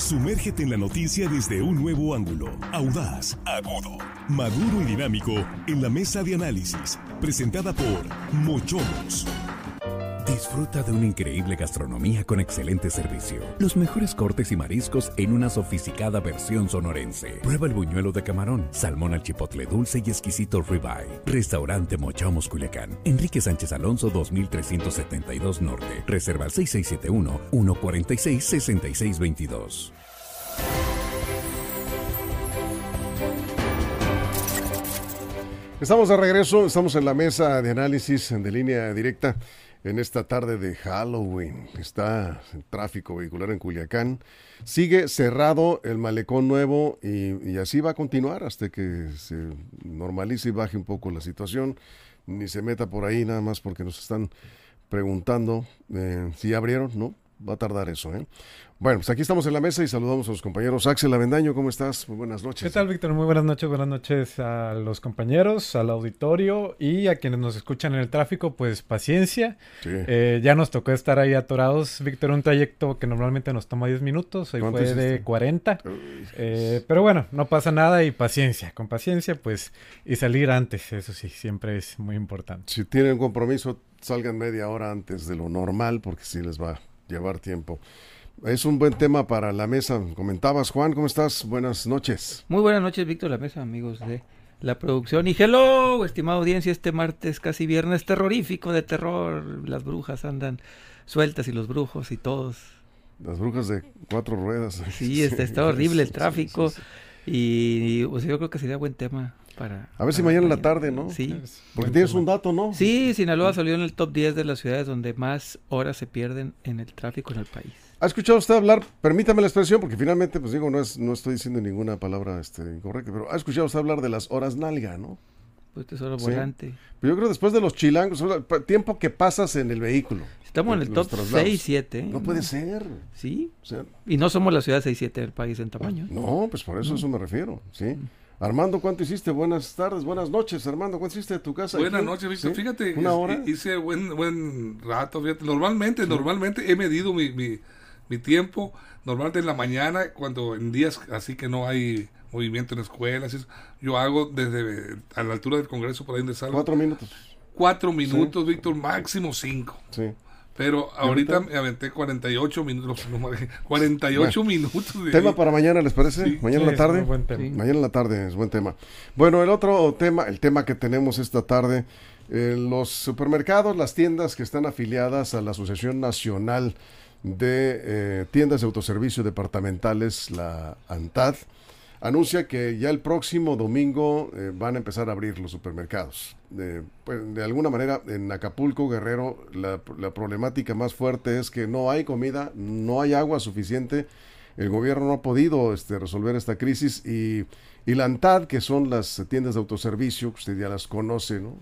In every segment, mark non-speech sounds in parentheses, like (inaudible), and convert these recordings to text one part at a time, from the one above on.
Sumérgete en la noticia desde un nuevo ángulo, audaz, agudo, maduro y dinámico en la mesa de análisis, presentada por Mochomos. Disfruta de una increíble gastronomía con excelente servicio. Los mejores cortes y mariscos en una sofisticada versión sonorense. Prueba el buñuelo de camarón, salmón al chipotle dulce y exquisito ribeye. Restaurante Mochomos Culiacán. Enrique Sánchez Alonso 2372 Norte. Reserva al 6671 146 6622. Estamos de regreso, estamos en la mesa de análisis de línea directa en esta tarde de Halloween. Está el tráfico vehicular en Culiacán. Sigue cerrado el malecón nuevo y, así va a continuar hasta que se normalice y baje un poco la situación. Ni se meta por ahí nada más porque nos están preguntando eh, si abrieron, ¿no? Va a tardar eso, ¿eh? Bueno, pues aquí estamos en la mesa y saludamos a los compañeros. Axel Avendaño, ¿cómo estás? Muy buenas noches. ¿Qué tal, Víctor? Muy buenas noches. Buenas noches a los compañeros, al auditorio y a quienes nos escuchan en el tráfico, pues paciencia. Eh, ya nos tocó estar ahí atorados, Víctor, un trayecto que normalmente nos toma 10 minutos, hoy fue de 40. Eh, pero bueno, no pasa nada y paciencia, con paciencia, pues, y salir antes, eso sí, siempre es muy importante. Si tienen compromiso, salgan media hora antes de lo normal porque sí les va llevar tiempo. Es un buen tema para la mesa. Comentabas, Juan, ¿cómo estás? Buenas noches. Muy buenas noches, Víctor La Mesa, amigos de la producción. Y hello, estimada audiencia, este martes, casi viernes terrorífico de terror. Las brujas andan sueltas y los brujos y todos. Las brujas de cuatro ruedas. Sí, está, está (laughs) horrible el tráfico. y, yo creo que sería buen tema para... A ver si mañana en la tarde, ¿no? Sí. Porque tienes un dato, ¿no? Sí, Sinaloa salió en el top 10 de las ciudades donde más horas se pierden en el tráfico en el país. ¿Ha escuchado usted hablar, permítame la expresión, porque finalmente, pues digo, no, es, no estoy diciendo ninguna palabra este, incorrecta, pero ¿ha escuchado usted hablar de las horas nalga, no? Pues tesoro volante. Pero yo creo después de los chilangos, tiempo que pasas en el vehículo. Estamos en el top 6, 7. No puede ser. Sí. y no somos la ciudad 6, 7 del país en tamaño. No, pues por eso, eso me refiero, sí. Armando, ¿cuánto hiciste? Buenas tardes, buenas noches, Armando. ¿Cuánto hiciste de tu casa? Buenas noches, Víctor. Fíjate, ¿Una hora? hice buen, buen rato. Normalmente, normalmente he medido mi, mi, mi, tiempo. Normalmente en la mañana, cuando en días así que no hay movimiento en escuelas, yo hago desde a la altura del Congreso por ahí de salgo. Cuatro minutos. Cuatro minutos, Víctor, máximo cinco. Sí. Pero ahorita me aventé 48 (laughs) minutos. 48 minutos. tema para mañana, ¿les parece? mañana en la tarde. Mañana en la tarde es buen tema. Bueno, el otro tema, el tema que tenemos esta tarde, eh, los supermercados, las tiendas que están afiliadas a la Asociación Nacional de eh, Tiendas de Autoservicio Departamentales, la ANTAD, anuncia que ya el próximo domingo eh, van a empezar a abrir los supermercados. Pues, de alguna manera, en Acapulco, Guerrero, la, problemática más fuerte es que no hay comida, no hay agua suficiente. El gobierno no ha podido este, resolver esta crisis y, y la ANTAD, que son las tiendas de autoservicio, usted ya las conoce, ¿no?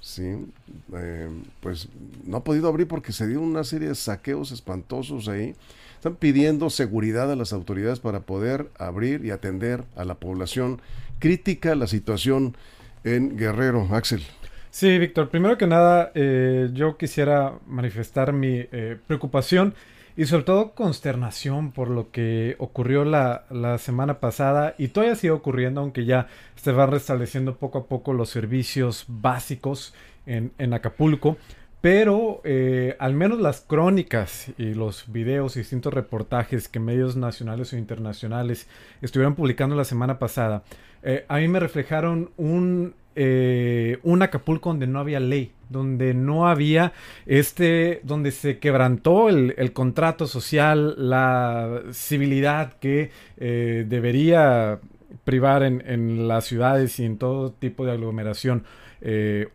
Sí, eh, pues no ha podido abrir porque se dio una serie de saqueos espantosos ahí. Están pidiendo seguridad a las autoridades para poder abrir y atender a la población. Crítica la situación en Guerrero. Axel. Sí, Víctor. Primero que nada, eh, yo quisiera manifestar mi eh, preocupación y sobre todo consternación por lo que ocurrió la, la, semana pasada y todavía sigue ocurriendo, aunque ya se van restableciendo poco a poco los servicios básicos en, en Acapulco. Pero eh, al menos las crónicas y los videos y distintos reportajes que medios nacionales o internacionales estuvieron publicando la semana pasada, eh, a mí me reflejaron un, eh, un Acapulco donde no había ley, donde no había este, donde se quebrantó el, el contrato social, la civilidad que debería privar en, en, las ciudades y en todo tipo de aglomeración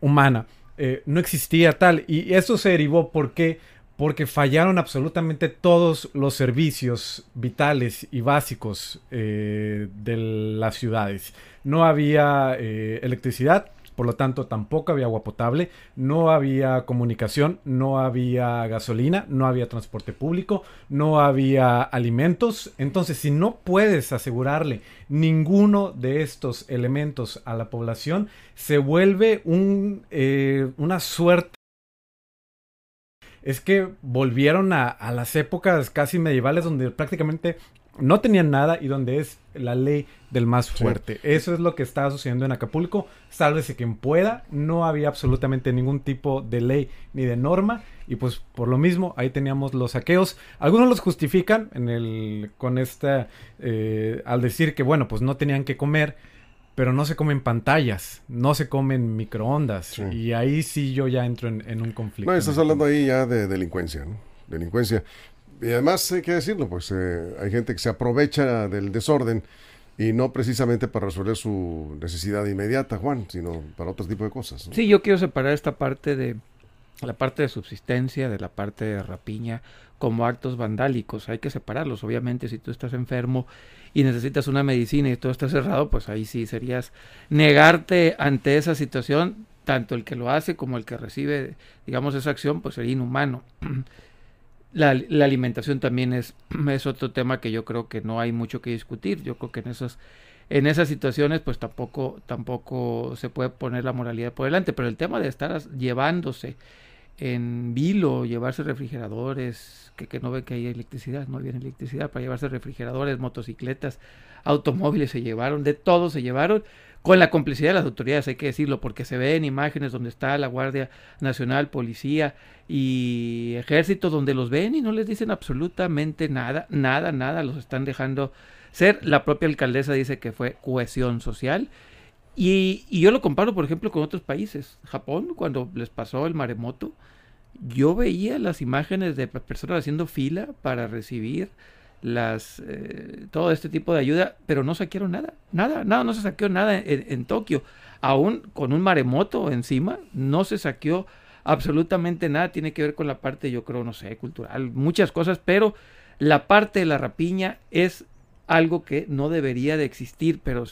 humana. Eh, no existía tal. Y eso se derivó porque porque fallaron absolutamente todos los servicios vitales y básicos eh, de las ciudades. No había eh, electricidad, por lo tanto tampoco había agua potable, no había comunicación, no había gasolina, no había transporte público, no había alimentos. Entonces, si no puedes asegurarle ninguno de estos elementos a la población, se vuelve un, eh, una suerte es que volvieron a, a, las épocas casi medievales donde prácticamente no tenían nada y donde es la ley del más fuerte. Eso es lo que está sucediendo en Acapulco. Sálvese quien pueda. No había absolutamente ningún tipo de ley ni de norma. Y pues por lo mismo, ahí teníamos los saqueos. Algunos los justifican en el, con esta, eh, al decir que bueno, pues no tenían que comer, pero no se comen pantallas, no se comen microondas. Y ahí sí yo ya entro en, un conflicto. No, estás hablando ahí ya de delincuencia, ¿no? Delincuencia. Y además hay que decirlo, pues eh, hay gente que se aprovecha del desorden y no precisamente para resolver su necesidad inmediata, Juan, sino para otro tipo de cosas. Sí, yo quiero separar esta parte de la parte de subsistencia de la parte de rapiña como actos vandálicos. Hay que separarlos. Obviamente, si tú estás enfermo y necesitas una medicina y todo está cerrado, pues ahí sí serías negarte ante esa situación, tanto el que lo hace como el que recibe, digamos, esa acción, pues sería inhumano. (clears throat) La, la, alimentación también es, (clears throat) es otro tema que yo creo que no hay mucho que discutir. Yo creo que en esas, en esas situaciones pues tampoco, tampoco se puede poner la moralidad por delante. Pero el tema de estar llevándose en vilo, llevarse refrigeradores, que, que no ve que hay electricidad, no había electricidad, para llevarse refrigeradores, motocicletas, automóviles se llevaron, de todo se llevaron con la complicidad de las autoridades, hay que decirlo, porque se ven imágenes donde está la Guardia Nacional, Policía y Ejército, donde los ven y no les dicen absolutamente nada, nada, nada, los están dejando ser. La propia alcaldesa dice que fue cohesión social. Y, y yo lo comparo, por ejemplo, con otros países. Japón, cuando les pasó el maremoto, yo veía las imágenes de personas haciendo fila para recibir las eh, todo este tipo de ayuda, pero no saquearon nada, nada, nada, no se saqueó nada en, Tokio, aún con un maremoto encima, no se saqueó absolutamente nada, tiene que ver con la parte, yo creo, no sé, cultural, muchas cosas, pero la parte de la rapiña es algo que no debería de existir, pero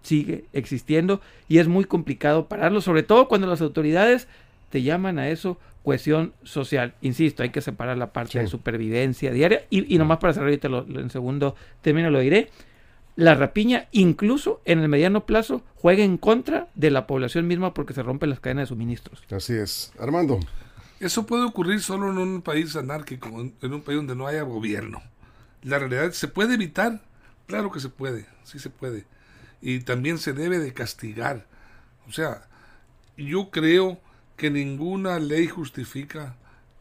sigue existiendo y es muy complicado pararlo, sobre todo cuando las autoridades te llaman a eso cohesión social. Insisto, hay que separar la parte de supervivencia diaria. Y, y nomás para cerrar, ahorita lo, en segundo término lo diré. La rapiña, incluso en el mediano plazo, juega en contra de la población misma porque se rompen las cadenas de suministros. Así es. Armando. Eso puede ocurrir solo en un país anárquico, en un país donde no haya gobierno. La realidad, ¿se puede evitar? Claro que se puede, sí se puede. Y también se debe de castigar. O sea, yo creo que ninguna ley justifica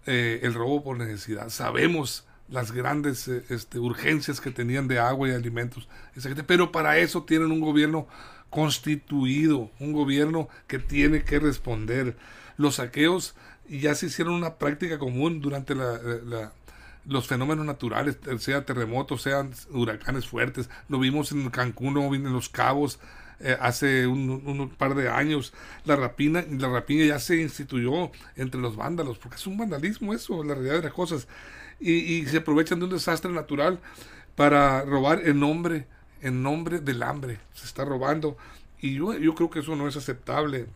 eh, el robo por necesidad. Sabemos las grandes eh, este, urgencias que tenían de agua y alimentos, pero para eso tienen un gobierno constituido, un gobierno que tiene que responder. Los saqueos ya se hicieron una práctica común durante los fenómenos naturales, sea terremotos, sean huracanes fuertes. Lo vimos en Cancún, lo vimos en Los Cabos, eh, hace un, par de años. La rapina, la rapiña ya se instituyó entre los vándalos, porque es un vandalismo eso, la realidad de las cosas. Y, se aprovechan de un desastre natural para robar en nombre, en nombre del hambre. Se está robando. Y yo, yo creo que eso no es aceptable.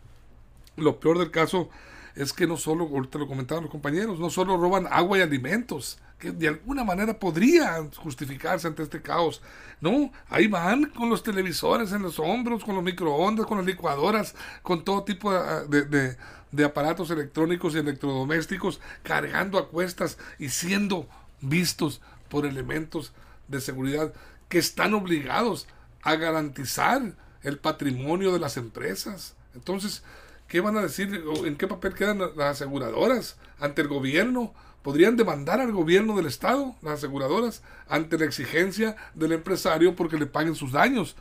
Lo peor del caso es que no solo, ahorita lo comentaban los compañeros, no solo roban agua y alimentos, que de alguna manera podría justificarse ante este caos. No, ahí van con los televisores en los hombros, con los microondas, con las licuadoras, con todo tipo de, de, aparatos electrónicos y electrodomésticos, cargando a cuestas y siendo vistos por elementos de seguridad que están obligados a garantizar el patrimonio de las empresas. Entonces, ¿qué van a decir? ¿En qué papel quedan las aseguradoras ante el gobierno? Podrían demandar al gobierno del Estado, las aseguradoras, ante la exigencia del empresario porque le paguen sus daños.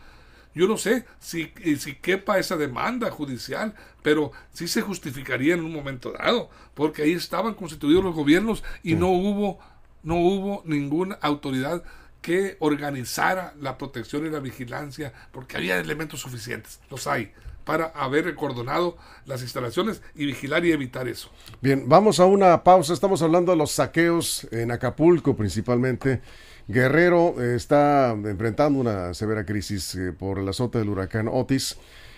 Yo no sé si, si quepa esa demanda judicial, pero sí se justificaría en un momento dado, porque ahí estaban constituidos los gobiernos y no hubo no hubo ninguna autoridad que organizara la protección y la vigilancia, porque había elementos suficientes, los hay para haber recordonado las instalaciones y vigilar y evitar eso. Bien, vamos a una pausa. Estamos hablando de los saqueos en Acapulco principalmente. Guerrero eh, está enfrentando una severa crisis eh, por el azote del huracán Otis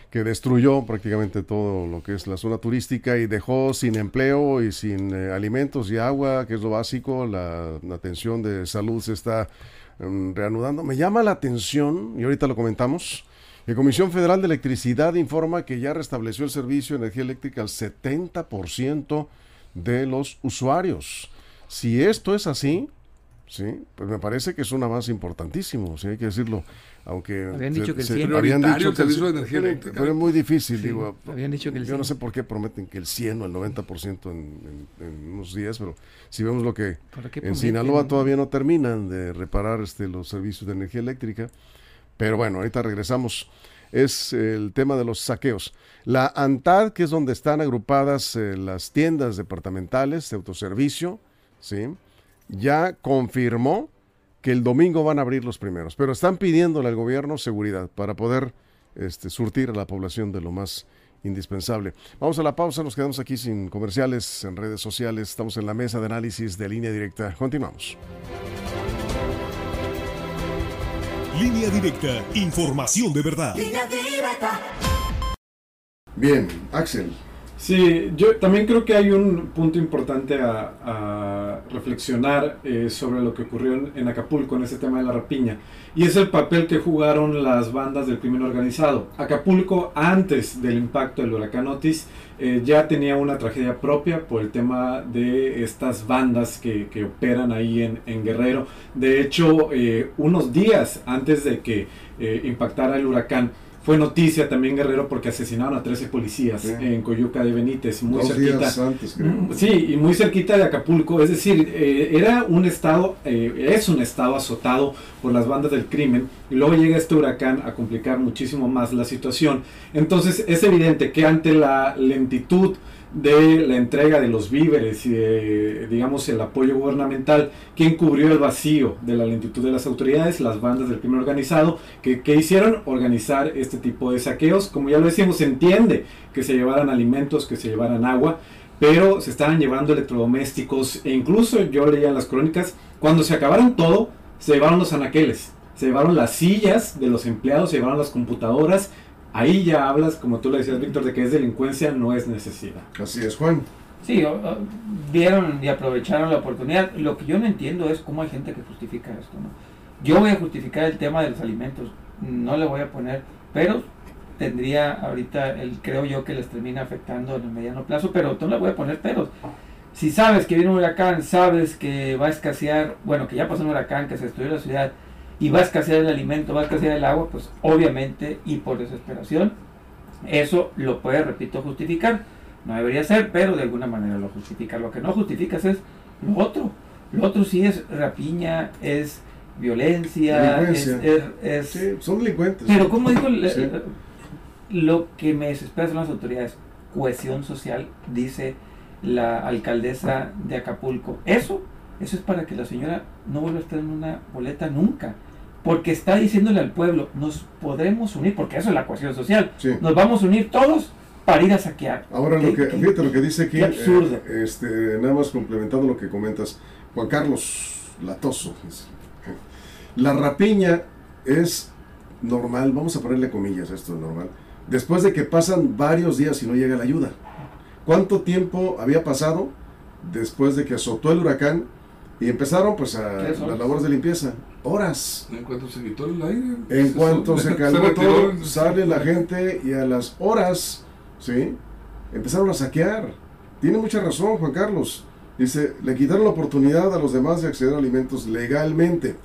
que destruyó prácticamente todo lo que es la zona turística y dejó sin empleo y sin eh, alimentos y agua, que es lo básico. La, atención de salud se está mm, reanudando. Me llama la atención, y ahorita lo comentamos, la Comisión Federal de Electricidad informa que ya restableció el servicio de energía eléctrica al 70% de los usuarios. Si esto es así, ¿sí? Pues me parece que es un avance importantísimo, sí hay que decirlo. Aunque habían dicho que el 100 habían dicho que el, de energía eléctrica. Pero es muy difícil, digo. Habían dicho que el 100. Yo no sé por qué prometen que el 100 o el 90% en, en, unos días, pero si vemos lo que en Sinaloa todavía no terminan de reparar este los servicios de energía eléctrica. Pero bueno, ahorita regresamos. Es el tema de los saqueos. La ANTAD, que es donde están agrupadas eh, las tiendas departamentales de autoservicio, ¿sí? ya confirmó que el domingo van a abrir los primeros, pero están pidiéndole al gobierno seguridad para poder este, surtir a la población de lo más indispensable. Vamos a la pausa, nos quedamos aquí sin comerciales en redes sociales, estamos en la mesa de análisis de línea directa. Continuamos. Línea directa, información de verdad. Bien, Axel. Sí, yo también creo que hay un punto importante a, reflexionar eh, sobre lo que ocurrió en, Acapulco en ese tema de la rapiña y es el papel que jugaron las bandas del crimen organizado. Acapulco antes del impacto del huracán Otis eh, ya tenía una tragedia propia por el tema de estas bandas que, operan ahí en, Guerrero. De hecho, eh, unos días antes de que impactara el huracán, fue noticia también Guerrero porque asesinaron a 13 policías en Coyuca de Benítez, muy cerquita. Mm, sí, y muy cerquita de Acapulco. Es decir, eh, era un estado, eh, es un estado azotado por las bandas del crimen. Y luego llega este huracán a complicar muchísimo más la situación. Entonces es evidente que ante la lentitud de la entrega de los víveres y de, digamos, el apoyo gubernamental, quien cubrió el vacío de la lentitud de las autoridades, las bandas del crimen organizado, que, hicieron organizar este tipo de saqueos. Como ya lo decíamos, se entiende que se llevaran alimentos, que se llevaran agua, pero se estaban llevando electrodomésticos e incluso yo leía en las crónicas, cuando se acabaron todo, se llevaron los anaqueles, se llevaron las sillas de los empleados, se llevaron las computadoras, ahí ya hablas, como tú le decías, Víctor, de que es delincuencia, no es necesidad. Así es, Juan. Sí, vieron y aprovecharon la oportunidad. Lo que yo no entiendo es cómo hay gente que justifica esto. ¿no? Yo voy a justificar el tema de los alimentos, no le voy a poner, pero tendría ahorita, el, creo yo que les termina afectando en el mediano plazo, pero no le voy a poner peros. Si sabes que viene un huracán, sabes que va a escasear, bueno, que ya pasó un huracán, que se destruyó la ciudad, y va a escasear el alimento, va a escasear el agua, pues obviamente y por desesperación, eso lo puede, repito, justificar. No debería ser, pero de alguna manera lo justifica. Lo que no justificas es lo otro. Lo otro sí es rapiña, es violencia, es, son delincuentes. Pero como digo, lo que me desespera son las autoridades. Cohesión social, dice la alcaldesa de Acapulco. Eso, eso es para que la señora no vuelva a estar en una boleta nunca porque está diciéndole al pueblo, nos podremos unir, porque eso es la cuestión social, nos vamos a unir todos para ir a saquear. Ahora, lo que, fíjate lo que dice aquí, eh, este, nada más complementando lo que comentas, Juan Carlos Latoso, la rapiña es normal, vamos a ponerle comillas, esto es normal, después de que pasan varios días y no llega la ayuda. ¿Cuánto tiempo había pasado después de que azotó el huracán y empezaron pues a las labores de limpieza. Horas. En cuanto se (laughs) quitó el aire. En cuanto se calmó todo, sale la gente y a las horas, ¿sí? Empezaron a saquear. Tiene mucha razón Juan Carlos. Dice, le quitaron la oportunidad a los demás de acceder a alimentos legalmente.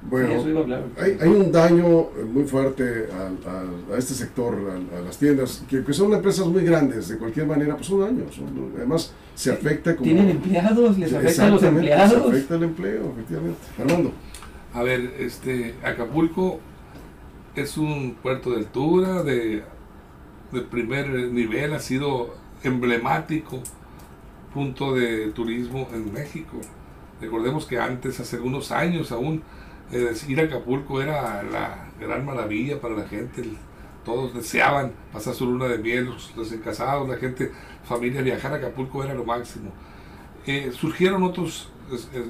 Bueno, hay, un daño muy fuerte a, este sector, a, las tiendas, que, son empresas muy grandes, de cualquier manera, pues son daños. además, se afecta como... ¿Tienen empleados? ¿Les afecta a los empleados? Se afecta el empleo, efectivamente. Fernando. A ver, este, Acapulco es un puerto de altura, de, primer nivel, ha sido emblemático punto de turismo en México. Recordemos que antes, hace algunos años aún, ir a Acapulco era la gran maravilla para la gente. Todos deseaban pasar su luna de miel, los recién casados, la gente, familia, viajar a Acapulco era lo máximo. Eh, surgieron otros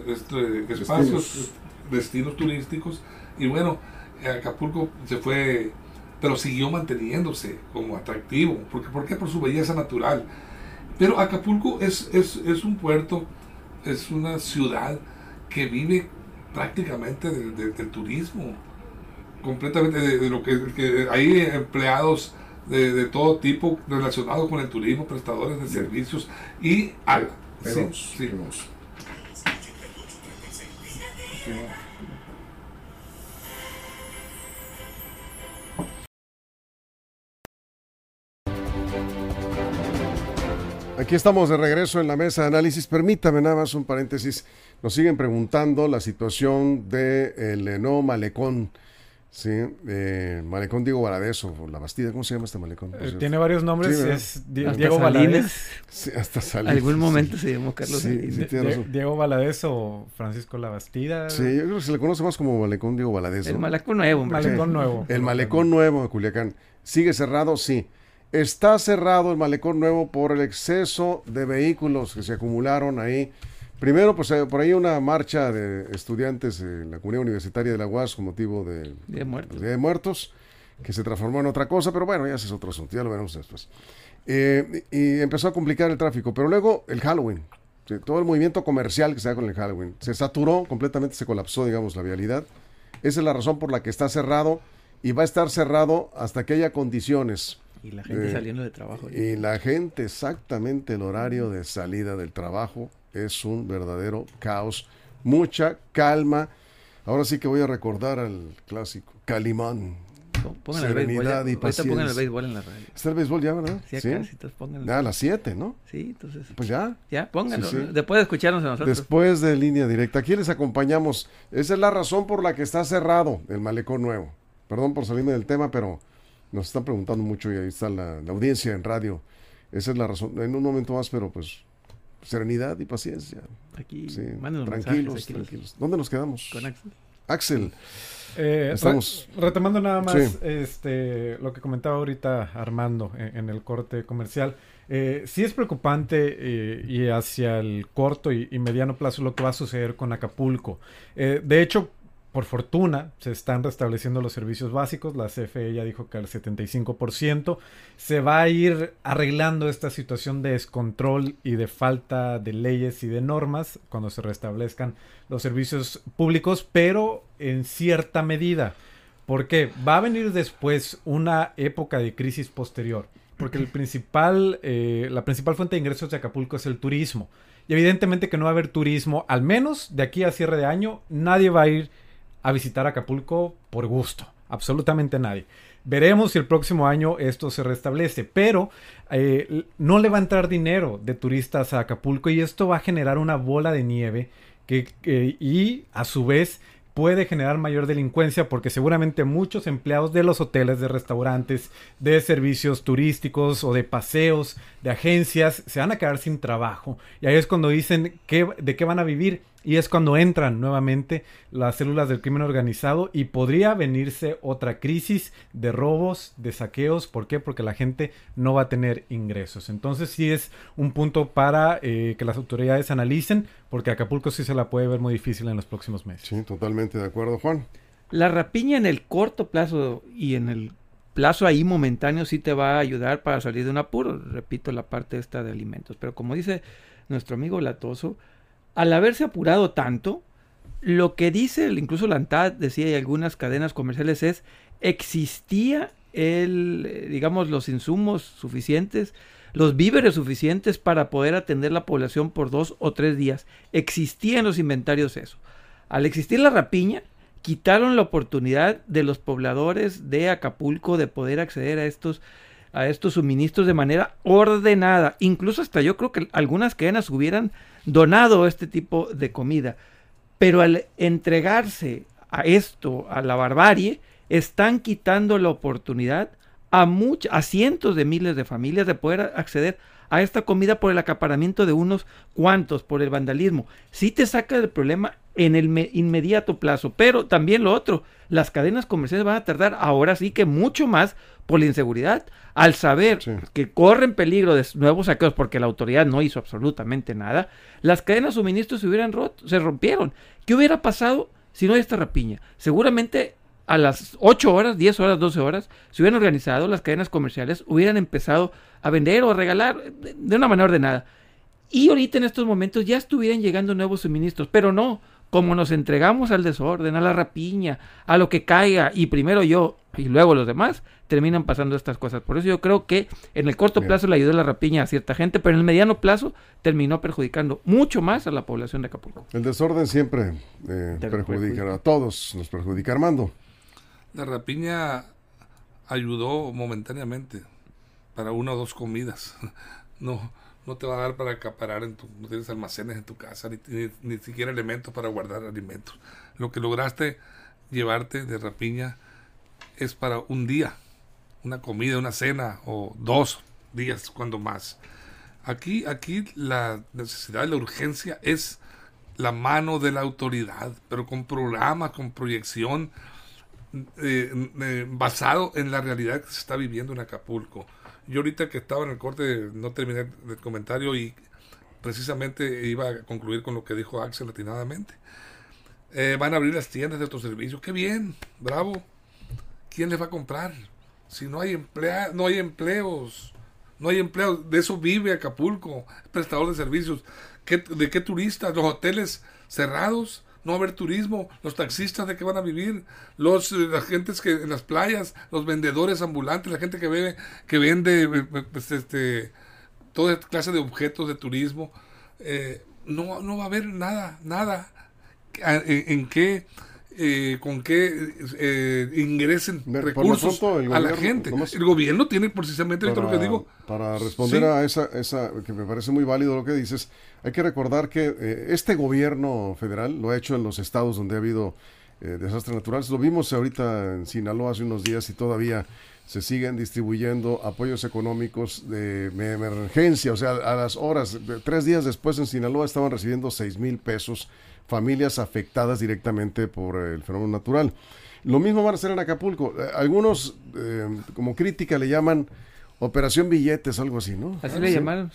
este, espacios, destinos. turísticos, y bueno, Acapulco se fue, pero siguió manteniéndose como atractivo. porque ¿Por qué? Por su belleza natural. Pero Acapulco es, es, es un puerto, es una ciudad que vive prácticamente del turismo, completamente de, lo que, hay empleados de, todo tipo relacionados con el turismo, prestadores de servicios y al... Aquí estamos de regreso en la mesa de análisis. Permítame nada más un paréntesis. Nos siguen preguntando la situación del de nuevo malecón. Sí, eh, Malecón Diego Valadez o La Bastida, ¿cómo se llama este malecón? Eh, tiene varios nombres, es Diego Valadez. Sí, hasta Salinas. Algún momento se llamó Carlos sí, Diego Valadez o Francisco La Bastida. Sí, yo creo que se le conoce más como Malecón Diego Valadez. El Malecón Nuevo. Malecón Nuevo. El Malecón Nuevo de Culiacán. ¿Sigue cerrado? Sí. Está cerrado el malecón nuevo por el exceso de vehículos que se acumularon ahí. Primero, pues eh, por ahí una marcha de estudiantes en la comunidad universitaria de la UAS con motivo de, de muertos. de muertos, que se transformó en otra cosa, pero bueno, ya ese es otro asunto, ya lo veremos después. Eh, y empezó a complicar el tráfico, pero luego el Halloween, todo el movimiento comercial que se da con el Halloween, se saturó, completamente se colapsó, digamos, la vialidad. Esa es la razón por la que está cerrado y va a estar cerrado hasta que haya condiciones y la gente eh, saliendo de trabajo. Y la gente, exactamente el horario de salida del trabajo es un verdadero caos. Mucha calma. Ahora sí que voy a recordar al clásico Calimán. Pongan Serenidad el béisbol, y paciencia. pongan el béisbol en la radio. Está el béisbol ya, ¿verdad? Sí, acá, ¿Sí? Entonces Ya a las 7, ¿no? Sí, entonces. Pues ya. Ya, pónganlo. Después de escucharnos a nosotros. Después de línea directa. Aquí les acompañamos. Esa es la razón por la que está cerrado el malecón nuevo. Perdón por salirme del tema, pero nos están preguntando mucho y ahí está la, audiencia en radio. Esa es la razón. En un momento más, pero pues serenidad y paciencia. Aquí, sí, tranquilos, tranquilos. ¿Dónde nos quedamos? Con Axel. Axel. Eh, Estamos... retomando nada más este, lo que comentaba ahorita Armando en, el corte comercial. Eh, sí es preocupante eh, y hacia el corto y, y, mediano plazo lo que va a suceder con Acapulco. Eh, de hecho, por fortuna, se están restableciendo los servicios básicos. La CFE ya dijo que al 75%. Se va a ir arreglando esta situación de descontrol y de falta de leyes y de normas cuando se restablezcan los servicios públicos, pero en cierta medida. Porque va a venir después una época de crisis posterior. Porque el principal, eh, la principal fuente de ingresos de Acapulco es el turismo. Y evidentemente que no va a haber turismo, al menos de aquí a cierre de año, nadie va a ir a visitar Acapulco por gusto. Absolutamente nadie. Veremos si el próximo año esto se restablece, pero eh, no le va a entrar dinero de turistas a Acapulco y esto va a generar una bola de nieve que, y a su vez puede generar mayor delincuencia porque seguramente muchos empleados de los hoteles, de restaurantes, de servicios turísticos o de paseos, de agencias, se van a quedar sin trabajo. Y ahí es cuando dicen que, de qué van a vivir. Y es cuando entran nuevamente las células del crimen organizado y podría venirse otra crisis de robos, de saqueos. ¿Por qué? Porque la gente no va a tener ingresos. Entonces sí es un punto para eh, que las autoridades analicen, porque Acapulco sí se la puede ver muy difícil en los próximos meses. Sí, totalmente de acuerdo, Juan. La rapiña en el corto plazo y en el plazo ahí momentáneo sí te va a ayudar para salir de un apuro. Repito la parte esta de alimentos. Pero como dice nuestro amigo Latoso, al haberse apurado tanto, lo que dice incluso la ANTAD, decía, y algunas cadenas comerciales es, existía el, digamos, los insumos suficientes, los víveres suficientes para poder atender la población por dos o tres días. Existía en los inventarios eso. Al existir la rapiña, quitaron la oportunidad de los pobladores de Acapulco de poder acceder a estos a estos suministros de manera ordenada. Incluso hasta yo creo que algunas cadenas hubieran donado este tipo de comida. Pero al entregarse a esto, a la barbarie, están quitando la oportunidad a, a cientos de miles de familias de poder acceder a esta comida por el acaparamiento de unos cuantos, por el vandalismo. Sí te saca del problema en el inmediato plazo, pero también lo otro, las cadenas comerciales van a tardar ahora sí que mucho más por la inseguridad, al saber que corren peligro de nuevos saqueos porque la autoridad no hizo absolutamente nada, las cadenas de suministros se hubieran roto, se rompieron. ¿Qué hubiera pasado si no hay esta rapiña? Seguramente a las 8 horas, 10 horas, 12 horas, se hubieran organizado las cadenas comerciales, hubieran empezado a vender o a regalar de una manera ordenada. Y ahorita en estos momentos ya estuvieran llegando nuevos suministros, pero no, como nos entregamos al desorden, a la rapiña, a lo que caiga, y primero yo y luego los demás, terminan pasando estas cosas. Por eso yo creo que en el corto plazo le ayudó la rapiña a cierta gente, pero en el mediano plazo terminó perjudicando mucho más a la población de Acapulco. El desorden siempre eh, perjudica, a todos, nos perjudica. Armando. La rapiña ayudó momentáneamente para una o dos comidas. (laughs) No, no te va a dar para acaparar, en tu, no tienes almacenes en tu casa, ni, ni, siquiera elementos para guardar alimentos. Lo que lograste llevarte de rapiña es para un día, una comida, una cena o dos días cuando más. Aquí, aquí la necesidad, la urgencia es la mano de la autoridad, pero con programas, con proyección, eh, eh, basado en la realidad que se está viviendo en Acapulco. Yo ahorita que estaba en el corte no terminé el comentario y precisamente iba a concluir con lo que dijo Axel latinadamente. Eh, van a abrir las tiendas de autoservicio. Qué bien, bravo. ¿Quién les va a comprar? Si no hay emplea no hay empleos. No hay empleos. De eso vive Acapulco, prestador de servicios. ¿De qué turistas? Los hoteles cerrados no va a haber turismo, los taxistas de qué van a vivir, los eh, las gentes que en las playas, los vendedores ambulantes, la gente que bebe, que vende eh, eh, pues, este toda clase de objetos de turismo, no, no va a haber nada, nada. En qué eh, con qué eh, ingresen recursos a la gente. el gobierno tiene precisamente lo que digo. Para responder a esa, esa, que me parece muy válido lo que dices, hay que recordar que eh, este gobierno federal lo ha hecho en los estados donde ha habido desastres naturales. Lo vimos ahorita en Sinaloa hace unos días y todavía se siguen distribuyendo apoyos económicos de emergencia, o sea, a las horas, tres días después en Sinaloa estaban recibiendo seis mil pesos familias afectadas directamente por el fenómeno natural. Lo mismo van a hacer en Acapulco. Eh, algunos, eh, como crítica, le llaman Operación Billetes, algo así, ¿no? Así le llamaron.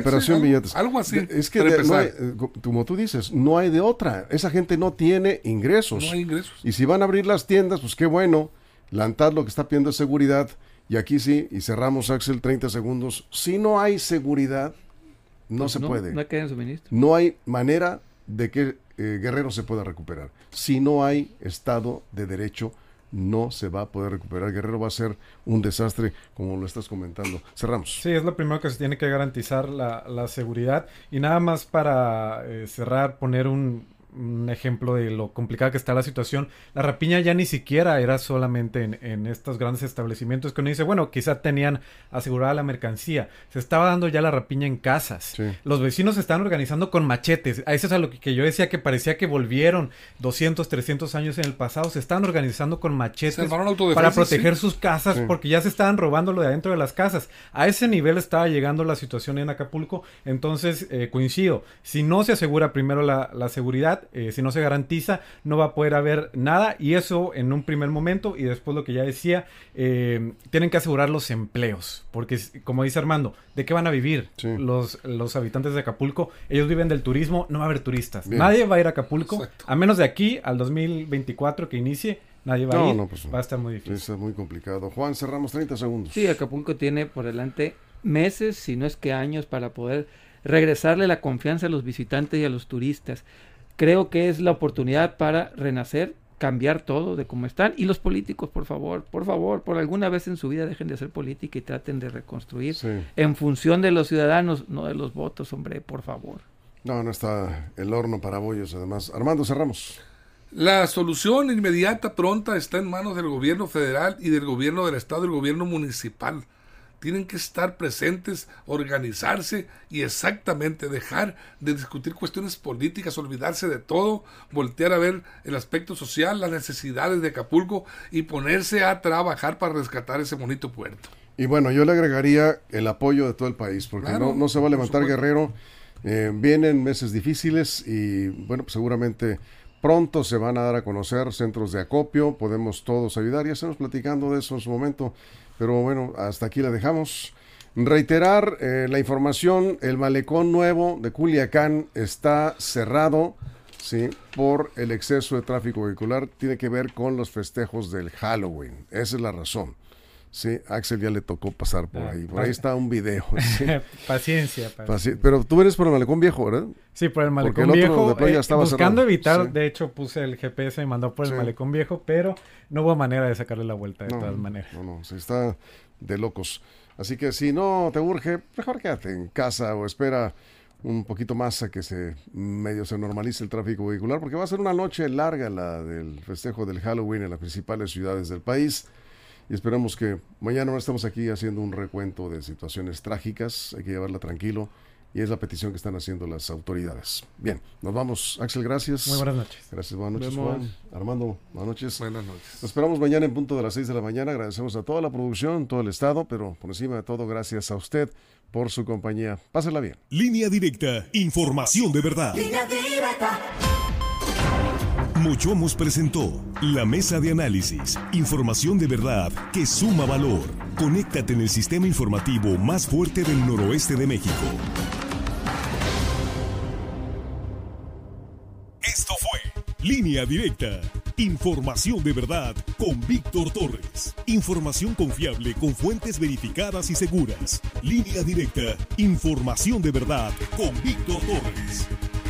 Operación Billetes. Algo así. Es que, eh, como tú dices, no hay de otra. Esa gente no tiene ingresos. No hay ingresos. Y si van a abrir las tiendas, pues qué bueno. La lo que está pidiendo es seguridad. Y aquí sí, y cerramos, Axel, 30 segundos. Si no hay seguridad, no pues se puede. No hay suministro. No hay manera de que eh, Guerrero se pueda recuperar. Si no hay Estado de Derecho, no se va a poder recuperar. Guerrero va a ser un desastre, como lo estás comentando. Cerramos. Sí, es lo primero que se tiene que garantizar la, la seguridad. Y nada más para eh, cerrar, poner un, un ejemplo de lo complicada que está la situación. La rapiña ya ni siquiera era solamente en, estos grandes establecimientos que uno dice, bueno, quizá tenían asegurada la mercancía. Se estaba dando ya la rapiña en casas. Los vecinos se están organizando con machetes. A eso es a lo que, yo decía que parecía que volvieron 200, 300 años en el pasado. Se estaban organizando con machetes para proteger sus casas porque ya se estaban robando lo de adentro de las casas. A ese nivel estaba llegando la situación en Acapulco. Entonces, eh, coincido. Si no se asegura primero la, la seguridad, eh, si no se garantiza, no va a poder haber nada y eso en un primer momento y después lo que ya decía, eh, tienen que asegurar los empleos, porque como dice Armando, ¿de qué van a vivir los, los habitantes de Acapulco? Ellos viven del turismo, no va a haber turistas. Nadie va a ir a Acapulco, a menos de aquí al 2024 que inicie. Nadie va a ir. Pues, va a estar muy difícil. Es muy complicado. Juan, cerramos 30 segundos. Sí, Acapulco tiene por delante meses, si no es que años, para poder regresarle la confianza a los visitantes y a los turistas creo que es la oportunidad para renacer, cambiar todo de cómo están. Y los políticos, por favor, por favor, por alguna vez en su vida dejen de hacer política y traten de reconstruir en función de los ciudadanos, no de los votos, hombre, por favor. No, no está el horno para bollos, además. Armando, cerramos. La solución inmediata, pronta, está en manos del gobierno federal y del gobierno del estado y del gobierno municipal tienen que estar presentes, organizarse y exactamente dejar de discutir cuestiones políticas, olvidarse de todo, voltear a ver el aspecto social, las necesidades de Acapulco y ponerse a trabajar para rescatar ese bonito puerto. Y bueno, yo le agregaría el apoyo de todo el país, porque no, se va a levantar Guerrero. Eh, vienen meses difíciles y bueno, pues seguramente pronto se van a dar a conocer centros de acopio, podemos todos ayudar, ya estamos platicando de eso en su momento. Pero bueno, hasta aquí la dejamos. Reiterar eh, la información, el malecón nuevo de Culiacán está cerrado, ¿sí? Por el exceso de tráfico vehicular, tiene que ver con los festejos del Halloween, esa es la razón. Sí, Axel ya le tocó pasar por ah, ahí. Por ahí está un video. (laughs) (laughs) paciencia, paciencia. Pero tú eres por el malecón viejo, ¿verdad? Sí, por el malecón viejo. Eh, buscando evitar, de hecho puse el GPS y mandó por el malecón viejo, pero no hubo manera de sacarle la vuelta de todas maneras. No, no, se está de locos. Así que si no te urge, mejor quédate en casa o espera un poquito más a que se medio se normalice el tráfico vehicular, porque va a ser una noche larga la del festejo del Halloween en las principales ciudades del país y esperamos que mañana no estemos aquí haciendo un recuento de situaciones trágicas, hay que llevarla tranquilo y es la petición que están haciendo las autoridades. Bien, nos vamos. Axel, gracias. Muy buenas noches. Gracias, buenas noches, Juan. Armando, buenas noches. Buenas noches. Nos esperamos mañana en punto de las 6 de la mañana. Agradecemos a toda la producción, todo el Estado, pero por encima de todo, gracias a usted por su compañía. Pásela bien. Línea directa, información de verdad. Línea directa. Mochomos presentó la mesa de análisis, información de verdad que suma valor. Conéctate en el sistema informativo más fuerte del noroeste de México. Esto fue Línea Directa. Información de verdad con Víctor Torres. Información confiable con fuentes verificadas y seguras. Línea Directa. Información de verdad con Víctor Torres.